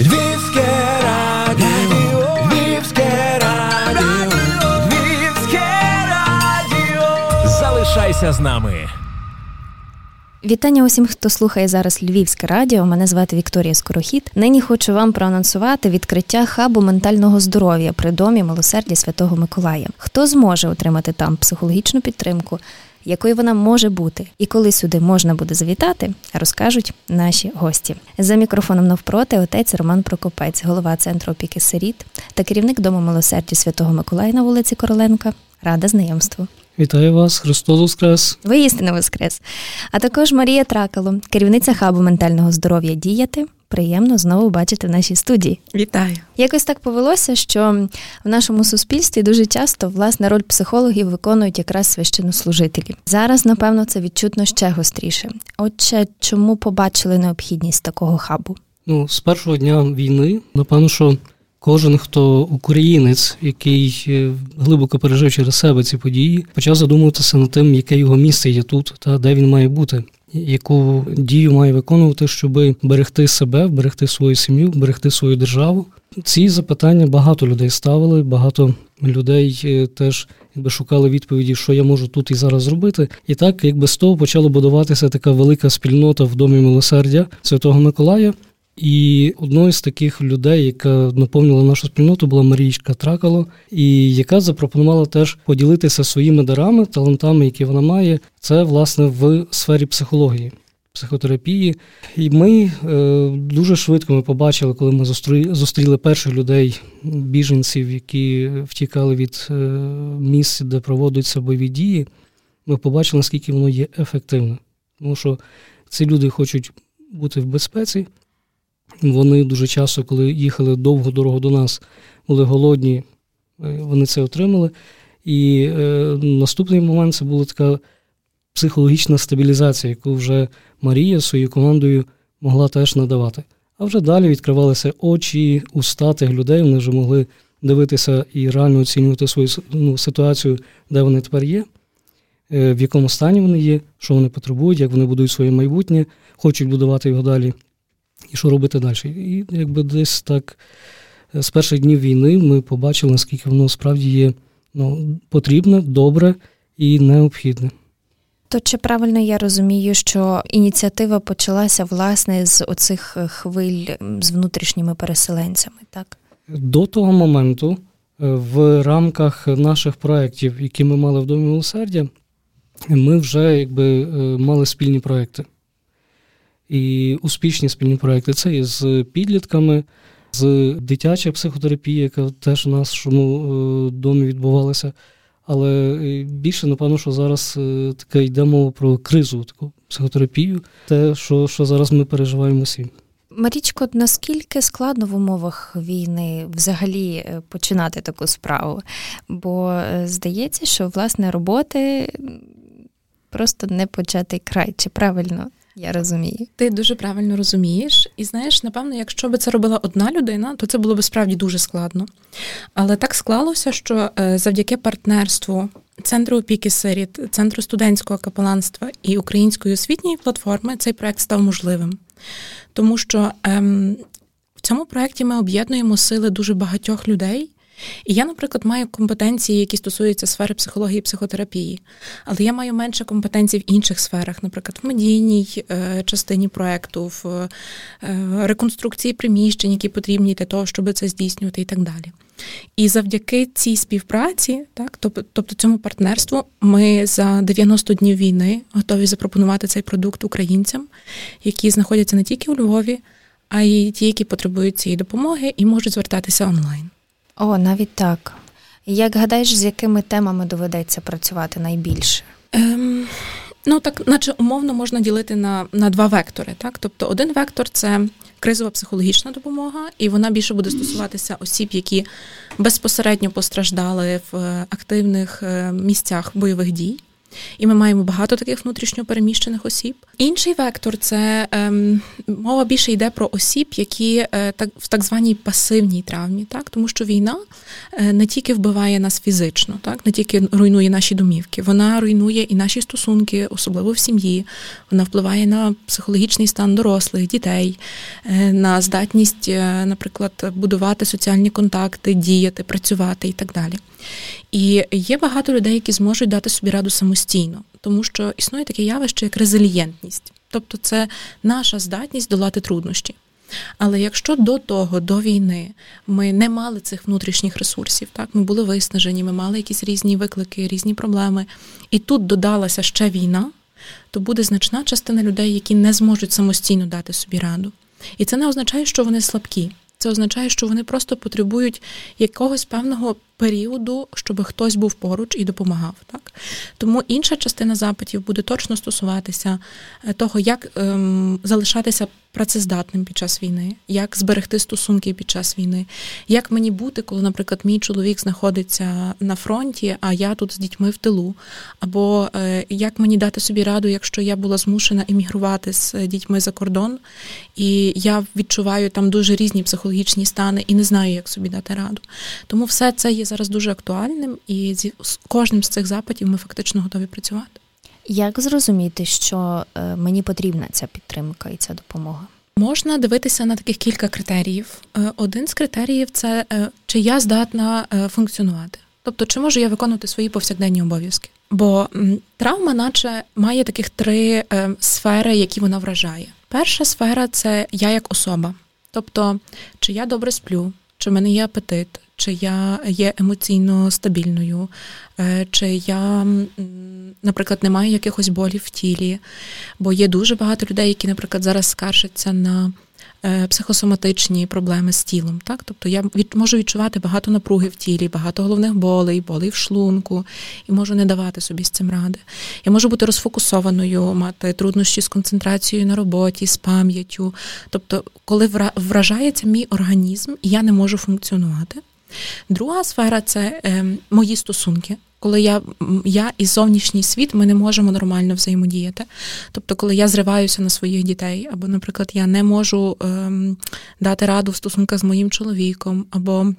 Львівське радіо, Львівське радіо, Львівське радіо. Залишайся з нами. Вітання усім, хто слухає зараз Львівське радіо. Мене звати Вікторія Скорохід. Нині хочу вам проанонсувати відкриття хабу ментального здоров'я при домі милосердя Святого Миколая. Хто зможе отримати там психологічну підтримку? Якою вона може бути, і коли сюди можна буде завітати, розкажуть наші гості. За мікрофоном навпроти отець Роман Прокопець, голова центру опіки сиріт та керівник дому милосердя Святого Миколая на вулиці Короленка. Рада знайомству. Вітаю вас, Христос Воскрес! Воістину Воскрес! А також Марія Тракало, керівниця хабу ментального здоров'я діяти. Приємно знову бачити в нашій студії. Вітаю! Якось так повелося, що в нашому суспільстві дуже часто власне роль психологів виконують якраз священнослужителі. Зараз, напевно, це відчутно ще гостріше. Отже, чому побачили необхідність такого хабу? Ну, з першого дня війни, напевно, що Кожен, хто українець, який е, глибоко пережив через себе ці події, почав задумуватися над тим, яке його місце є тут, та де він має бути, яку дію має виконувати, щоб берегти себе, берегти свою сім'ю, берегти свою державу. Ці запитання багато людей ставили, багато людей е, теж якби шукали відповіді, що я можу тут і зараз зробити. І так, якби з того почала будуватися така велика спільнота в домі милосердя Святого Миколая. І одною з таких людей, яка наповнила нашу спільноту, була Марічка Тракало, і яка запропонувала теж поділитися своїми дарами, талантами, які вона має, це власне в сфері психології. Психотерапії, і ми е, дуже швидко ми побачили, коли ми зустріли, зустріли перших людей, біженців, які втікали від е, місць, де проводяться бойові дії. Ми побачили, наскільки воно є ефективне. Тому що ці люди хочуть бути в безпеці, вони дуже часто, коли їхали довгу дорогу до нас, були голодні, е, вони це отримали. І е, наступний момент це була така психологічна стабілізація, яку вже Марія своєю командою могла теж надавати. А вже далі відкривалися очі, уста тих людей, вони вже могли дивитися і реально оцінювати свою ну, ситуацію, де вони тепер є, е, в якому стані вони є, що вони потребують, як вони будують своє майбутнє, хочуть будувати його далі і що робити далі. І якби десь так е, з перших днів війни ми побачили, наскільки воно справді є ну, потрібне, добре і необхідне. То чи правильно я розумію, що ініціатива почалася власне з оцих е, хвиль з внутрішніми переселенцями, так? До того моменту, е, в рамках наших проєктів, які ми мали в Домі милосердя, ми вже якби мали спільні проєкти і успішні спільні проекти. Це і з підлітками, з дитяча психотерапія, яка теж у нашому е, домі відбувалася. Але е, більше, напевно, що зараз е, таке йде мова про кризу, таку психотерапію, те, що, що зараз ми переживаємо всі. Марічко, наскільки складно в умовах війни взагалі починати таку справу? Бо здається, що власне роботи просто не початий край, чи правильно? Я розумію. Ти дуже правильно розумієш. І знаєш, напевно, якщо би це робила одна людина, то це було б справді дуже складно. Але так склалося, що е, завдяки партнерству Центру опіки сиріт, Центру студентського капеланства і Української освітньої платформи цей проект став можливим. Тому що ем, в цьому проєкті ми об'єднуємо сили дуже багатьох людей. І я, наприклад, маю компетенції, які стосуються сфери психології і психотерапії, але я маю менше компетенцій в інших сферах, наприклад, в медійній е, частині проекту, в е, реконструкції приміщень, які потрібні для того, щоб це здійснювати, і так далі. І завдяки цій співпраці, так, тобто цьому партнерству, ми за 90 днів війни готові запропонувати цей продукт українцям, які знаходяться не тільки у Львові, а й ті, які потребують цієї допомоги і можуть звертатися онлайн. О, навіть так. Як гадаєш, з якими темами доведеться працювати найбільше? Ем, Ну так, наче умовно можна ділити на на два вектори. Так, тобто, один вектор це кризова психологічна допомога, і вона більше буде стосуватися осіб, які безпосередньо постраждали в активних е, місцях бойових дій. І ми маємо багато таких внутрішньо переміщених осіб. Інший вектор це ем, мова більше йде про осіб, які е, так в так званій пасивній травмі, так тому що війна е, не тільки вбиває нас фізично, так не тільки руйнує наші домівки, вона руйнує і наші стосунки, особливо в сім'ї. Вона впливає на психологічний стан дорослих, дітей, е, на здатність, е, наприклад, будувати соціальні контакти, діяти, працювати і так далі. І є багато людей, які зможуть дати собі раду самостійно, тому що існує таке явище, як резилієнтність, тобто це наша здатність долати труднощі. Але якщо до того, до війни, ми не мали цих внутрішніх ресурсів, так ми були виснажені, ми мали якісь різні виклики, різні проблеми, і тут додалася ще війна, то буде значна частина людей, які не зможуть самостійно дати собі раду. І це не означає, що вони слабкі. Це означає, що вони просто потребують якогось певного періоду, щоб хтось був поруч і допомагав. Так тому інша частина запитів буде точно стосуватися е, того, як ем, залишатися працездатним під час війни, як зберегти стосунки під час війни, як мені бути, коли, наприклад, мій чоловік знаходиться на фронті, а я тут з дітьми в тилу, або е, як мені дати собі раду, якщо я була змушена емігрувати з дітьми за кордон, і я відчуваю там дуже різні психологічні стани і не знаю, як собі дати раду. Тому все це є зараз дуже актуальним, і з кожним з цих запитів ми фактично готові працювати. Як зрозуміти, що е, мені потрібна ця підтримка і ця допомога? Можна дивитися на таких кілька критеріїв. Е, один з критеріїв це е, чи я здатна функціонувати, тобто чи можу я виконувати свої повсякденні обов'язки. Бо травма, наче має таких три сфери, які вона вражає. Перша сфера це я як особа, тобто чи я добре сплю, чи в мене є апетит, чи я є емоційно стабільною, е, чи я, наприклад, не маю якихось болів в тілі. Бо є дуже багато людей, які, наприклад, зараз скаржаться на Е, психосоматичні проблеми з тілом. Так? Тобто я від, можу відчувати багато напруги в тілі, багато головних болей, болей в шлунку, і можу не давати собі з цим ради. Я можу бути розфокусованою, мати труднощі з концентрацією на роботі, з пам'яттю. Тобто, коли вражається мій організм, я не можу функціонувати. Друга сфера це е, мої стосунки коли я я і зовнішній світ ми не можемо нормально взаємодіяти. Тобто, коли я зриваюся на своїх дітей, або, наприклад, я не можу е, дати раду в стосунках з моїм чоловіком, або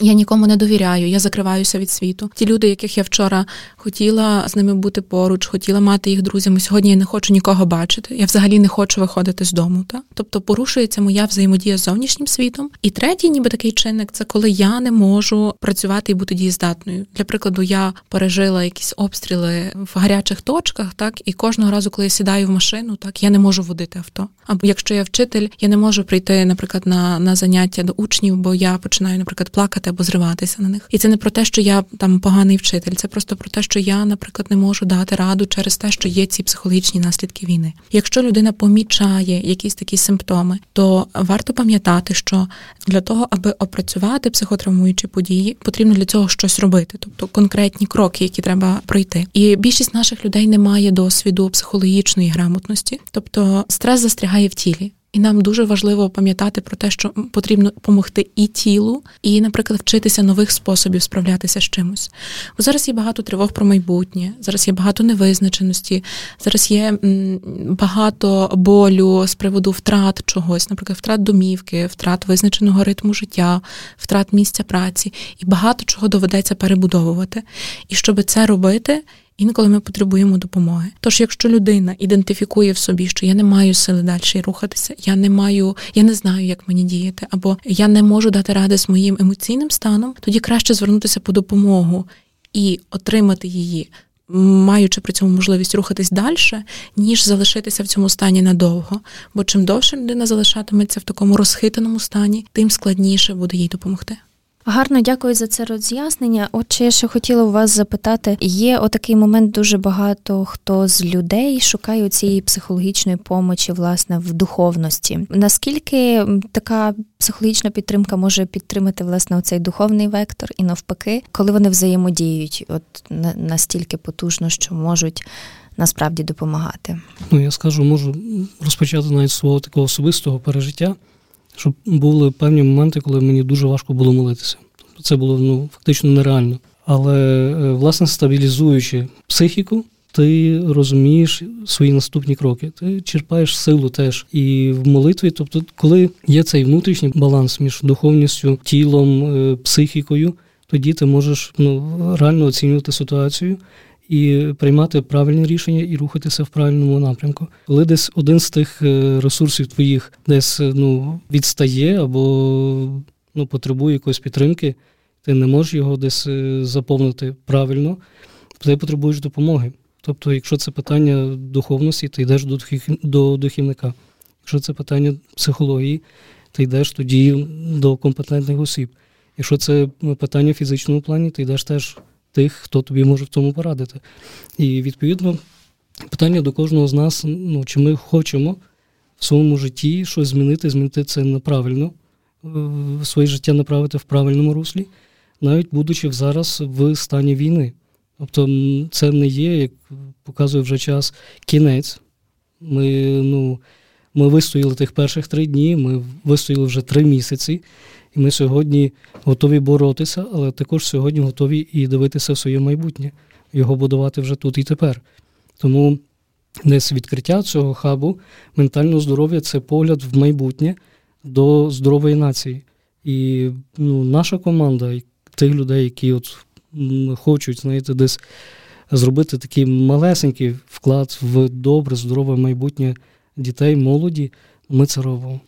я нікому не довіряю, я закриваюся від світу. Ті люди, яких я вчора хотіла з ними бути поруч, хотіла мати їх друзями. Сьогодні я не хочу нікого бачити. Я взагалі не хочу виходити з дому. Так? Тобто порушується моя взаємодія з зовнішнім світом. І третій, ніби такий чинник, це коли я не можу працювати і бути дієздатною. Для прикладу, я пережила якісь обстріли в гарячих точках, так і кожного разу, коли я сідаю в машину, так я не можу водити авто. Або якщо я вчитель, я не можу прийти, наприклад, на, на заняття до учнів, бо я починаю, наприклад, плакати або зриватися на них. І це не про те, що я там поганий вчитель, це просто про те, що я, наприклад, не можу дати раду через те, що є ці психологічні наслідки війни. Якщо людина помічає якісь такі симптоми, то варто пам'ятати, що для того, аби опрацювати психотравмуючі події, потрібно для цього щось робити, тобто конкретні кроки, які треба пройти. І більшість наших людей не має досвіду психологічної грамотності, тобто стрес застрягає в тілі. І нам дуже важливо пам'ятати про те, що потрібно допомогти і тілу, і, наприклад, вчитися нових способів справлятися з чимось. Бо зараз є багато тривог про майбутнє, зараз є багато невизначеності, зараз є багато болю з приводу втрат чогось, наприклад, втрат домівки, втрат визначеного ритму життя, втрат місця праці, і багато чого доведеться перебудовувати. І щоб це робити. Інколи ми потребуємо допомоги. Тож, якщо людина ідентифікує в собі, що я не маю сили далі рухатися, я не маю, я не знаю, як мені діяти, або я не можу дати ради з моїм емоційним станом, тоді краще звернутися по допомогу і отримати її. Маючи при цьому можливість рухатись далі, ніж залишитися в цьому стані надовго. Бо чим довше людина залишатиметься в такому розхитаному стані, тим складніше буде їй допомогти. Гарно дякую за це роз'яснення. Отже, я ще хотіла у вас запитати: є отакий момент дуже багато хто з людей шукає цієї психологічної помочі, власне, в духовності. Наскільки така психологічна підтримка може підтримати власне оцей духовний вектор, і навпаки, коли вони взаємодіють, от настільки потужно, що можуть. Насправді допомагати. Ну я скажу, можу розпочати навіть свого такого особистого пережиття щоб були певні моменти, коли мені дуже важко було молитися. Тобто це було ну, фактично нереально. Але, власне, стабілізуючи психіку, ти розумієш свої наступні кроки, ти черпаєш силу теж і в молитві. Тобто, коли є цей внутрішній баланс між духовністю, тілом, психікою, тоді ти можеш ну, реально оцінювати ситуацію і приймати правильні рішення і рухатися в правильному напрямку. Коли десь один з тих е, ресурсів твоїх десь е, ну, відстає або ну, потребує якоїсь підтримки, ти не можеш його десь е, заповнити правильно, ти потребуєш допомоги. Тобто, якщо це питання духовності, ти йдеш до духівника. Якщо це питання психології, ти йдеш тоді до компетентних осіб. Якщо це питання в фізичному плані, ти йдеш теж тих, хто тобі може в цьому порадити. І відповідно питання до кожного з нас: ну, чи ми хочемо в своєму житті щось змінити, змінити це неправильно, своє життя направити в правильному руслі, навіть будучи зараз в стані війни. Тобто це не є, як показує вже час, кінець. Ми ну, ми вистояли тих перших три дні, ми вистояли вже три місяці. І ми сьогодні готові боротися, але також сьогодні готові і дивитися в своє майбутнє, його будувати вже тут і тепер. Тому десь відкриття цього хабу ментального здоров'я це погляд в майбутнє до здорової нації. І ну, наша команда, тих людей, які от хочуть, знаєте, десь зробити такий малесенький вклад в добре, здорове майбутнє дітей, молоді, ми це робимо.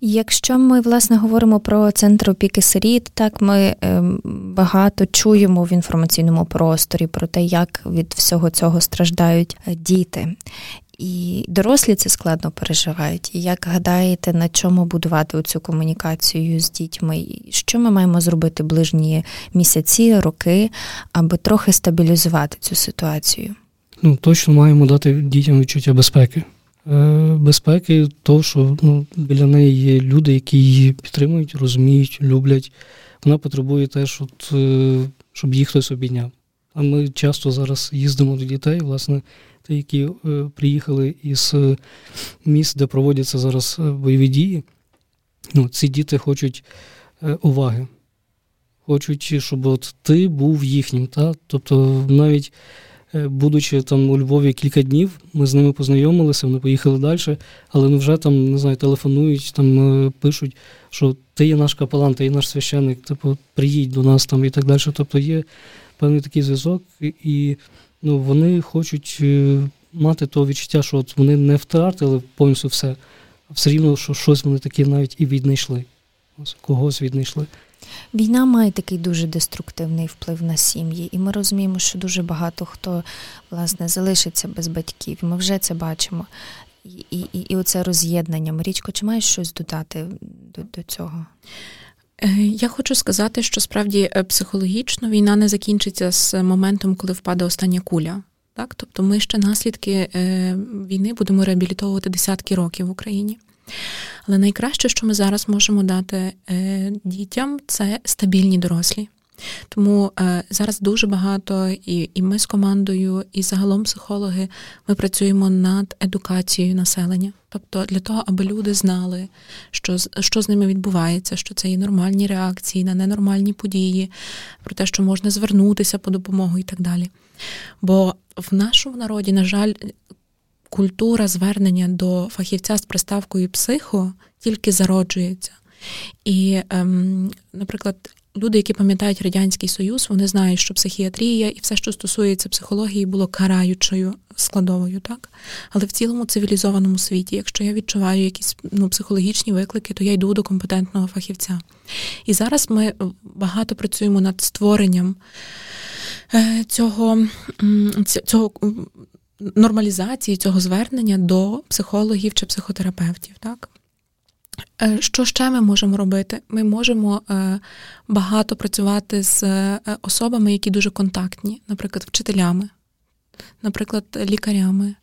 Якщо ми власне говоримо про центр опіки сиріт, так ми ем, багато чуємо в інформаційному просторі про те, як від всього цього страждають е, діти. І дорослі це складно переживають. І як гадаєте, на чому будувати цю комунікацію з дітьми? Що ми маємо зробити ближні місяці, роки, аби трохи стабілізувати цю ситуацію? Ну точно маємо дати дітям відчуття безпеки. Е, безпеки, то що ну, біля неї є люди, які її підтримують, розуміють, люблять. Вона потребує теж, от, е, щоб їх хтось обійняв. А ми часто зараз їздимо до дітей, власне, ті, які е, приїхали із міст, де проводяться зараз бойові дії. Ну, Ці діти хочуть уваги, хочуть, щоб от ти був їхнім. Та? Тобто навіть будучи там у Львові кілька днів, ми з ними познайомилися, вони поїхали далі, але ну вже там не знаю, телефонують, там е, пишуть, що ти є наш капелан, ти є наш священник, типу, приїдь до нас там і так далі. Тобто є певний такий зв'язок, і ну, вони хочуть е, мати то відчуття, що от вони не втратили повністю все, а все рівно, що щось вони таке навіть і віднайшли. Когось віднайшли. Війна має такий дуже деструктивний вплив на сім'ї, і ми розуміємо, що дуже багато хто власне залишиться без батьків. Ми вже це бачимо. І і, і оце роз'єднання. Марічко, чи маєш щось додати до, до цього? Е, я хочу сказати, що справді е, психологічно війна не закінчиться з моментом, коли впаде остання куля. Так, тобто ми ще наслідки е, війни будемо реабілітовувати десятки років в Україні. Але найкраще, що ми зараз можемо дати е, дітям, це стабільні дорослі. Тому е, зараз дуже багато, і і ми з командою, і загалом психологи ми працюємо над едукацією населення. Тобто для того, аби люди знали, що що з ними відбувається, що це є нормальні реакції на ненормальні події, про те, що можна звернутися по допомогу і так далі. Бо в нашому народі, на жаль, культура звернення до фахівця з приставкою психо тільки зароджується. І, ем, наприклад, люди, які пам'ятають Радянський Союз, вони знають, що психіатрія і все, що стосується психології, було караючою складовою, так? Але в цілому цивілізованому світі, якщо я відчуваю якісь ну, психологічні виклики, то я йду до компетентного фахівця. І зараз ми багато працюємо над створенням е, цього, цього нормалізації цього звернення до психологів чи психотерапевтів. Так? Е, що ще ми можемо робити? Ми можемо е, багато працювати з е, особами, які дуже контактні, наприклад, вчителями, наприклад, лікарями.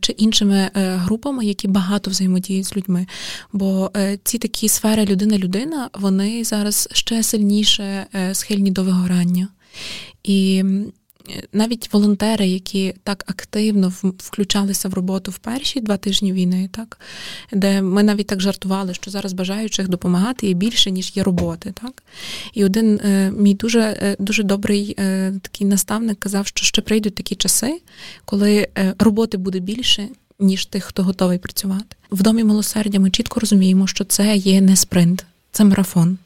Чи іншими групами, які багато взаємодіють з людьми. Бо ці такі сфери людина-людина, вони зараз ще сильніше схильні до вигорання. І навіть волонтери, які так активно включалися в роботу в перші два тижні війни, так де ми навіть так жартували, що зараз бажаючих допомагати є більше, ніж є роботи. Так? І один е, мій дуже е, дуже добрий е, такий наставник казав, що ще прийдуть такі часи, коли роботи буде більше. Ніж тих, хто готовий працювати в домі милосердя. Ми чітко розуміємо, що це є не спринт, це марафон.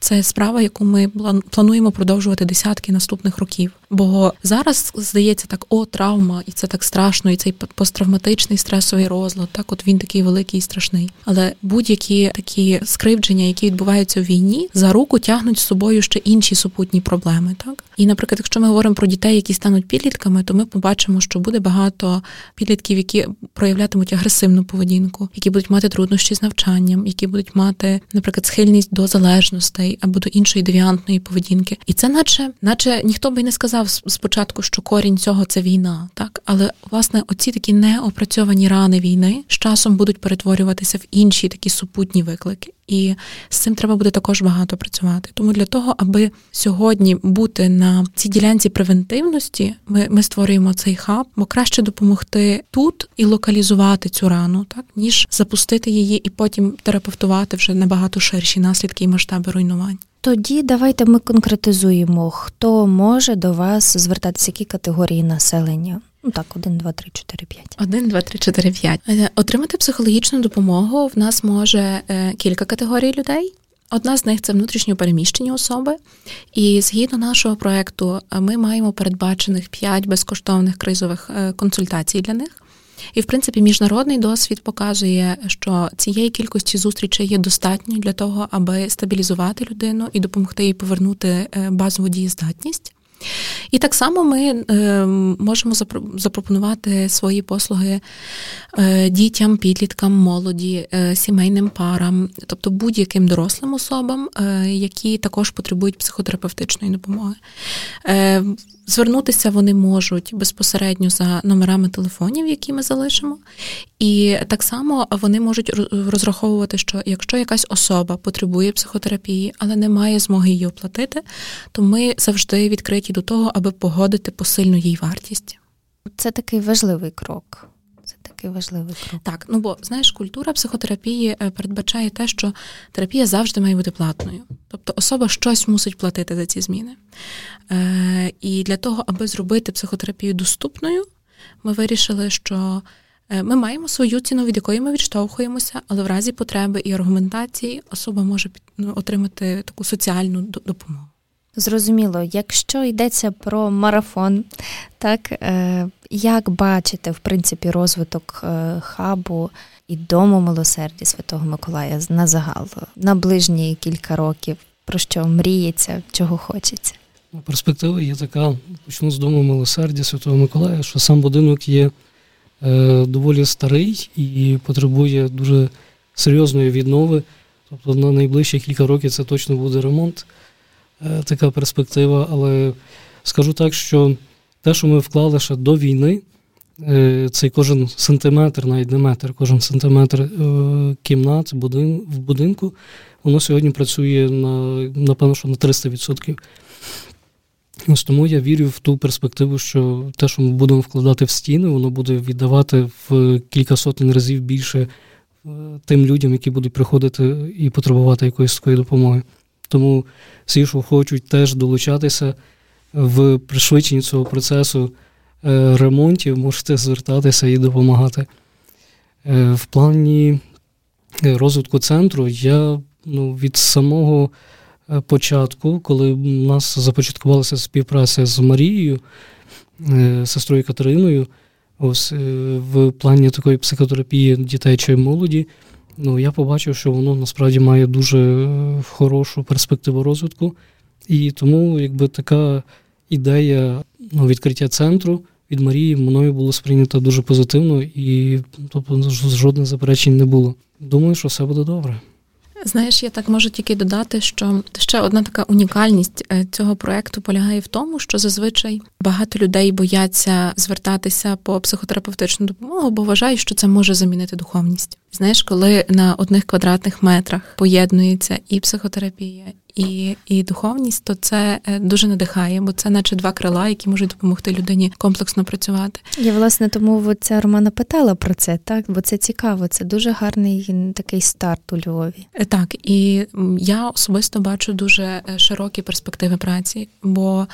Це справа, яку ми плануємо продовжувати десятки наступних років. Бо зараз здається так, о, травма, і це так страшно, і цей посттравматичний стресовий розлад, так от він такий великий і страшний. Але будь-які такі скривдження, які відбуваються в війні, за руку тягнуть з собою ще інші супутні проблеми. Так і, наприклад, якщо ми говоримо про дітей, які стануть підлітками, то ми побачимо, що буде багато підлітків, які проявлятимуть агресивну поведінку, які будуть мати труднощі з навчанням, які будуть мати, наприклад, схильність до залежностей або до іншої девіантної поведінки. І це, наче, наче ніхто би не сказав спочатку, що корінь цього це війна, так але власне оці такі неопрацьовані рани війни з часом будуть перетворюватися в інші такі супутні виклики. І з цим треба буде також багато працювати. Тому для того, аби сьогодні бути на цій ділянці превентивності, ми ми створюємо цей хаб, бо краще допомогти тут і локалізувати цю рану, так ніж запустити її і потім терапевтувати вже набагато ширші наслідки і масштаби руйнувань. Тоді давайте ми конкретизуємо, хто може до вас звертатися, які категорії населення. Ну так, 1, 2, 3, 4, 5. 1, 2, 3, 4, 5. Отримати психологічну допомогу в нас може е, кілька категорій людей. Одна з них це внутрішньо переміщені особи. І згідно нашого проекту, е, ми маємо передбачених 5 безкоштовних кризових е, консультацій для них. І, в принципі, міжнародний досвід показує, що цієї кількості зустрічей є достатньо для того, аби стабілізувати людину і допомогти їй повернути е, базову дієздатність. І так само ми е, можемо запропонувати свої послуги е, дітям, підліткам, молоді, е, сімейним парам, тобто будь-яким дорослим особам, які також потребують психотерапевтичної допомоги. Звернутися вони можуть безпосередньо за номерами телефонів, які ми залишимо, і так само вони можуть розраховувати, що якщо якась особа потребує психотерапії, але не має змоги її оплатити, то ми завжди відкриті до того, аби погодити посильну їй вартість. Це такий важливий крок. Це такий важливий крок. Так, ну бо знаєш, культура психотерапії е, передбачає те, що терапія завжди має бути платною. Тобто особа щось мусить платити за ці зміни. Е, І для того, аби зробити психотерапію доступною, ми вирішили, що ми маємо свою ціну, від якої ми відштовхуємося, але в разі потреби і аргументації особа може ну, отримати таку соціальну допомогу. Зрозуміло, якщо йдеться про марафон, так е, як бачите в принципі розвиток е, хабу і дому милосердя Святого Миколая на загал на ближні кілька років, про що мріється, чого хочеться? Ну, перспектива є така, почну з дому милосердя Святого Миколая, що сам будинок є е, доволі старий і потребує дуже серйозної віднови. Тобто на найближчі кілька років це точно буде ремонт. Е, така перспектива, але скажу так, що те, що ми вклали ще до війни, е, цей кожен сантиметр, навіть не метр, кожен сантиметр е, кімнат в будинку, воно сьогодні працює на, напевно, що на 300%. Ось тому я вірю в ту перспективу, що те, що ми будемо вкладати в стіни, воно буде віддавати в кілька сотень разів більше тим людям, які будуть приходити і потребувати якоїсь такої допомоги. Тому всі, що хочуть теж долучатися в пришвидшенні цього процесу е, ремонтів, можете звертатися і допомагати. Е, в плані е, розвитку центру я ну, від самого початку, коли в нас започаткувалася співпраця з Марією, сестрою Катериною, ось в плані такої психотерапії дітей чи молоді ну, я побачив, що воно насправді має дуже е, хорошу перспективу розвитку. І тому, якби така ідея ну, відкриття центру від Марії мною було сприйнято дуже позитивно, і тобто жодних заперечень не було. Думаю, що все буде добре. Знаєш, я так можу тільки додати, що ще одна така унікальність е, цього проекту полягає в тому, що зазвичай багато людей бояться звертатися по психотерапевтичну допомогу, бо вважають, що це може замінити духовність. Знаєш, коли на одних квадратних метрах поєднується і психотерапія, і і духовність, то це е, дуже надихає, бо це, наче два крила, які можуть допомогти людині комплексно працювати. Я власне тому ця Романа питала про це, так бо це цікаво. Це дуже гарний такий старт у Львові. Е, так, і я особисто бачу дуже е, широкі перспективи праці, бо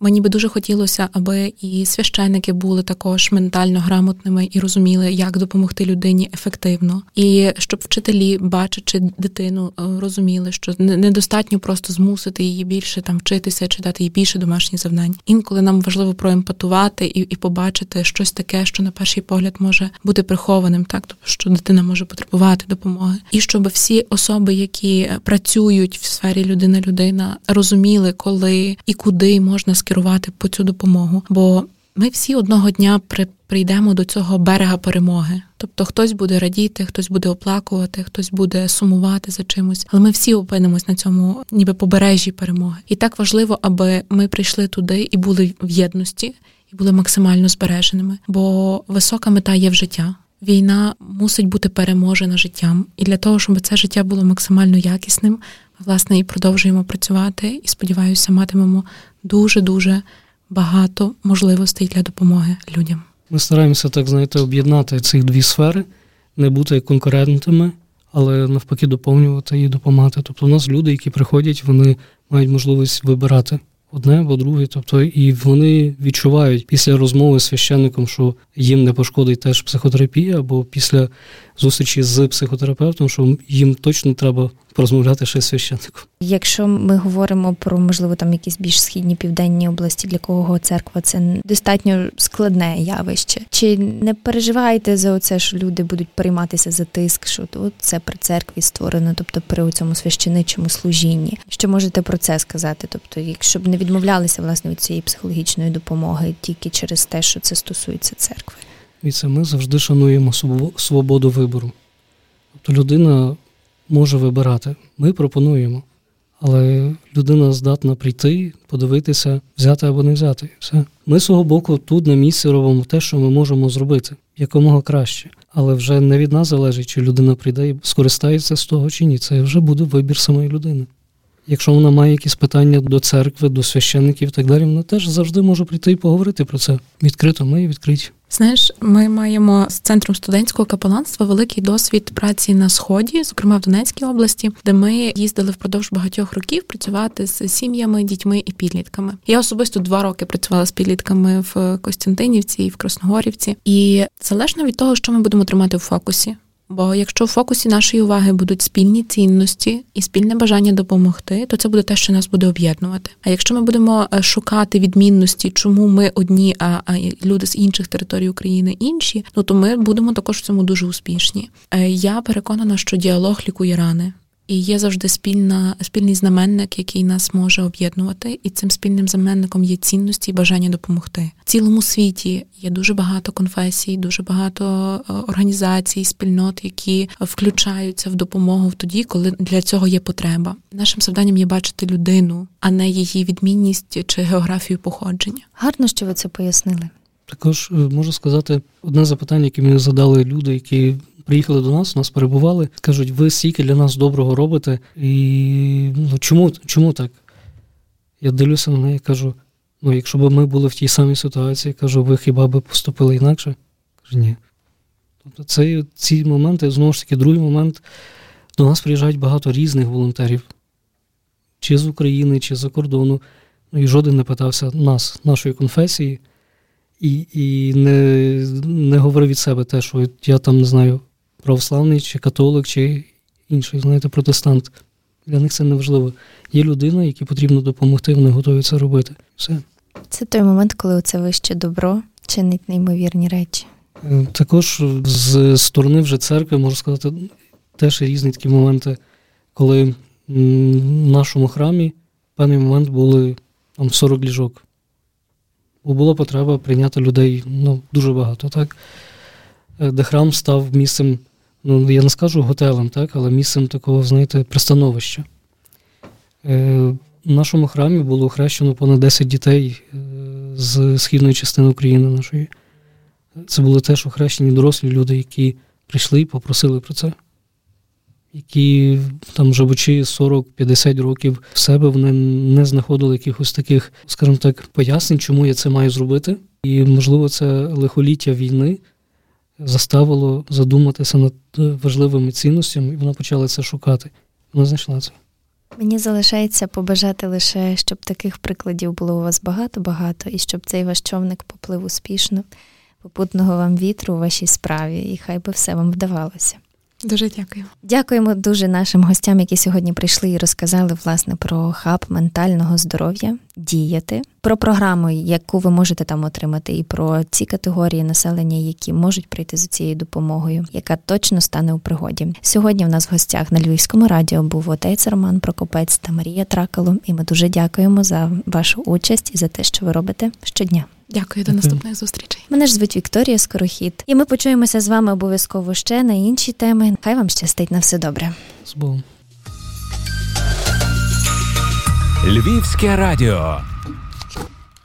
Мені би дуже хотілося, аби і священники були також ментально грамотними і розуміли, як допомогти людині ефективно, і щоб вчителі, бачачи дитину, е, розуміли, що недостатньо просто змусити її більше там вчитися, чи дати їй більше домашніх завдань. Інколи нам важливо проемпатувати і і побачити щось таке, що на перший погляд може бути прихованим, так? Тобто що дитина може потребувати допомоги, і щоб всі особи, які працюють в сфері людина-людина, розуміли, коли і куди можна скерувати по цю допомогу. Бо ми всі одного дня при, прийдемо до цього берега перемоги. Тобто хтось буде радіти, хтось буде оплакувати, хтось буде сумувати за чимось, але ми всі опинимось на цьому, ніби побережжі перемоги. І так важливо, аби ми прийшли туди і були в єдності, і були максимально збереженими. Бо висока мета є в життя. Війна мусить бути переможена життям, і для того, щоб це життя було максимально якісним, ми власне і продовжуємо працювати. І сподіваюся, матимемо дуже дуже багато можливостей для допомоги людям. Ми стараємося так знаєте, об'єднати ці дві сфери, не бути конкурентами, але навпаки доповнювати і допомагати. Тобто, у нас люди, які приходять, вони мають можливість вибирати одне або друге. Тобто, і вони відчувають після розмови з священником, що їм не пошкодить теж психотерапія, або після зустрічі з психотерапевтом, що їм точно треба порозмовляти ще з священником. Якщо ми говоримо про можливо там якісь більш східні південні області, для кого церква це достатньо складне явище. Чи не переживаєте за оце, що люди будуть перейматися за тиск, що от це при церкві створено, тобто при цьому священичому служінні? Що можете про це сказати? Тобто, якщо б не відмовлялися власне від цієї психологічної допомоги тільки через те, що це стосується церкви? І це ми завжди шануємо свободу вибору. Тобто людина може вибирати. Ми пропонуємо. Але людина здатна прийти, подивитися, взяти або не взяти. Все. Ми свого боку тут на місці робимо те, що ми можемо зробити якомога краще. Але вже не від нас залежить, чи людина прийде і скористається з того чи ні. Це вже буде вибір самої людини. Якщо вона має якісь питання до церкви, до священників і так далі, вона теж завжди може прийти і поговорити про це. Відкрито ми відкриті. Знаєш, ми маємо з центром студентського капеланства великий досвід праці на сході, зокрема в Донецькій області, де ми їздили впродовж багатьох років працювати з сім'ями, дітьми і підлітками. Я особисто два роки працювала з підлітками в Костянтинівці і в Красногорівці, і залежно від того, що ми будемо тримати в фокусі. Бо якщо в фокусі нашої уваги будуть спільні цінності і спільне бажання допомогти, то це буде те, що нас буде об'єднувати. А якщо ми будемо е, шукати відмінності, чому ми одні, а люди з інших територій України інші, ну то ми будемо також в цьому дуже успішні. Е, я переконана, що діалог лікує рани. І є завжди спільна спільний знаменник, який нас може об'єднувати, і цим спільним знаменником є цінності і бажання допомогти. В цілому світі є дуже багато конфесій, дуже багато е, організацій, спільнот, які включаються в допомогу тоді, коли для цього є потреба. Нашим завданням є бачити людину, а не її відмінність чи географію походження. Гарно, що ви це пояснили. Також е, можу сказати одне запитання, яке мені задали люди, які приїхали до нас, нас перебували, кажуть, ви стільки для нас доброго робите, і ну, чому чому так? Я дивлюся на неї кажу: ну, якщо б ми були в тій самій ситуації, кажу, ви хіба би поступили інакше? Кажу, ні. Тобто це, ці моменти, знову ж таки, другий момент, до нас приїжджають багато різних волонтерів, чи з України, чи з-за кордону. Ну і жоден не питався нас, нашої конфесії, і і не не говорив від себе те, що я там не знаю, православний, чи католик, чи інший, знаєте, протестант. Для них це не важливо. Є людина, якій потрібно допомогти, вони готові це робити. Все. Це той момент, коли це вище добро чинить неймовірні речі. Е, також з сторони вже церкви, можу сказати, теж різні такі моменти, коли в нашому храмі в певний момент були там 40 ліжок. Бо була потреба прийняти людей ну, дуже багато, так? Е, де храм став місцем ну я не скажу готелем, так, але місцем такого, знаєте, пристановища. Е, В нашому храмі було охрещено понад 10 дітей е, з східної частини України нашої. Це були теж охрещені дорослі люди, які прийшли і попросили про це. які там живучи 40-50 років в себе, вони не знаходили якихось таких, скажімо так, пояснень, чому я це маю зробити. І, можливо, це лихоліття війни заставило задуматися над важливими цінностями, і вона почала це шукати. Вона знайшла це. Мені залишається побажати лише, щоб таких прикладів було у вас багато-багато, і щоб цей ваш човник поплив успішно, попутного вам вітру у вашій справі, і хай би все вам вдавалося. Дуже дякую. Дякуємо дуже нашим гостям, які сьогодні прийшли і розказали власне про хаб ментального здоров'я, діяти, про програму, яку ви можете там отримати, і про ці категорії населення, які можуть прийти за цією допомогою, яка точно стане у пригоді. Сьогодні в нас в гостях на Львівському радіо був отець Роман Прокопець та Марія Тракало. І ми дуже дякуємо за вашу участь і за те, що ви робите щодня. Дякую, до наступних зустрічей. Мене ж звуть Вікторія Скорохід, і ми почуємося з вами обов'язково ще на інші теми. Хай вам щастить на все добре. З Богом. Львівське радіо.